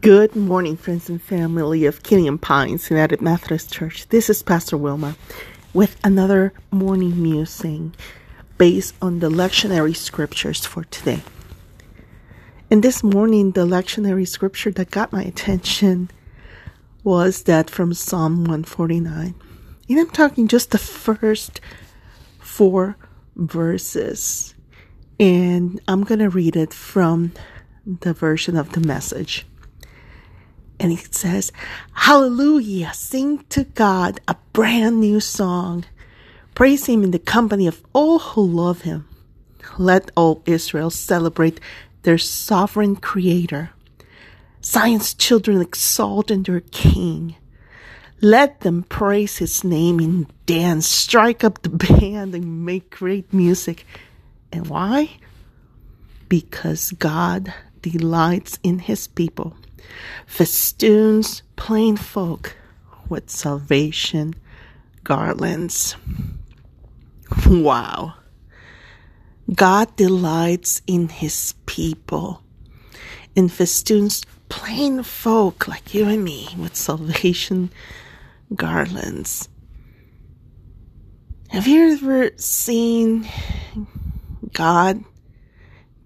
Good morning, friends and family of Killian Pines United Methodist Church. This is Pastor Wilma with another morning musing based on the lectionary scriptures for today. And this morning, the lectionary scripture that got my attention was that from Psalm 149. And I'm talking just the first four verses. And I'm going to read it from the version of the message. And it says, Hallelujah, sing to God a brand new song. Praise Him in the company of all who love Him. Let all Israel celebrate their sovereign Creator. Zion's children exalt in their King. Let them praise His name and dance, strike up the band and make great music. And why? Because God delights in His people festoons plain folk with salvation garlands. Wow. God delights in his people in festoons plain folk like you and me with salvation garlands. Have you ever seen God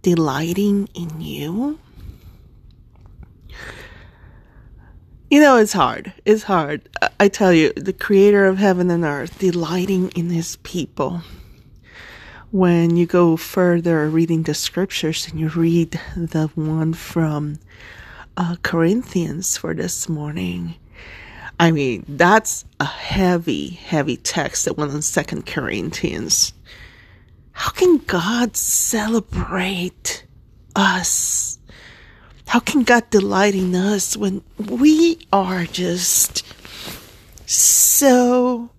delighting in you? You know, it's hard. It's hard. I tell you, the creator of heaven and earth, delighting in his people. When you go further reading the scriptures and you read the one from uh, Corinthians for this morning, I mean, that's a heavy, heavy text that went on Second Corinthians. How can God celebrate us? How can God delight in us when we are just so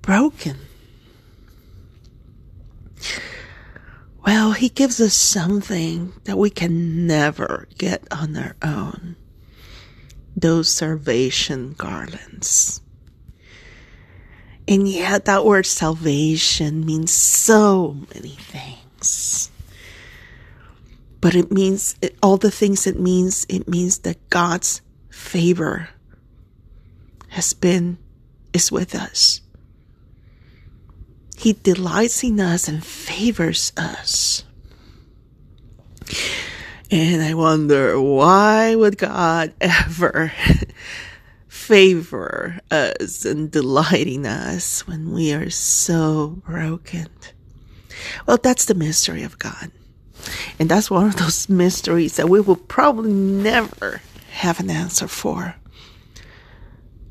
broken? Well, He gives us something that we can never get on our own. Those salvation garlands. And yet, that word salvation means so many things but it means it, all the things it means. It means that God's favor has been, is with us. He delights in us and favors us. And I wonder why would God ever favor us and delight in us when we are so broken? Well, that's the mystery of God. And that's one of those mysteries that we will probably never have an answer for.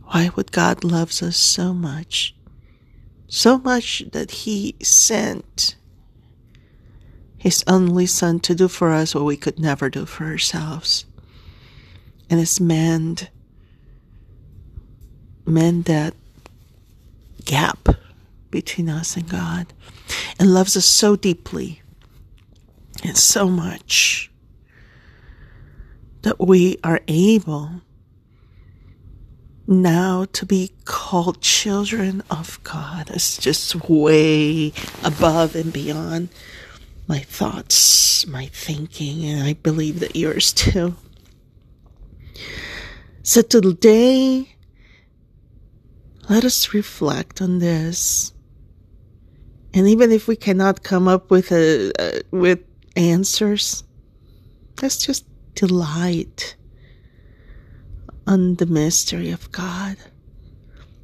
Why would God loves us so much? So much that he sent his only son to do for us what we could never do for ourselves. And it's mend mend that gap between us and God and loves us so deeply and so much that we are able now to be called children of God. It's just way above and beyond my thoughts, my thinking, and I believe that yours too. So today, let us reflect on this. And even if we cannot come up with a, a with answers. Let's just delight on the mystery of God,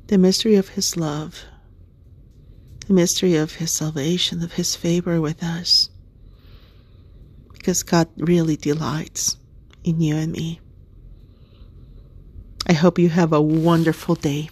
the mystery of His love, the mystery of His salvation, of His favor with us. Because God really delights in you and me. I hope you have a wonderful day.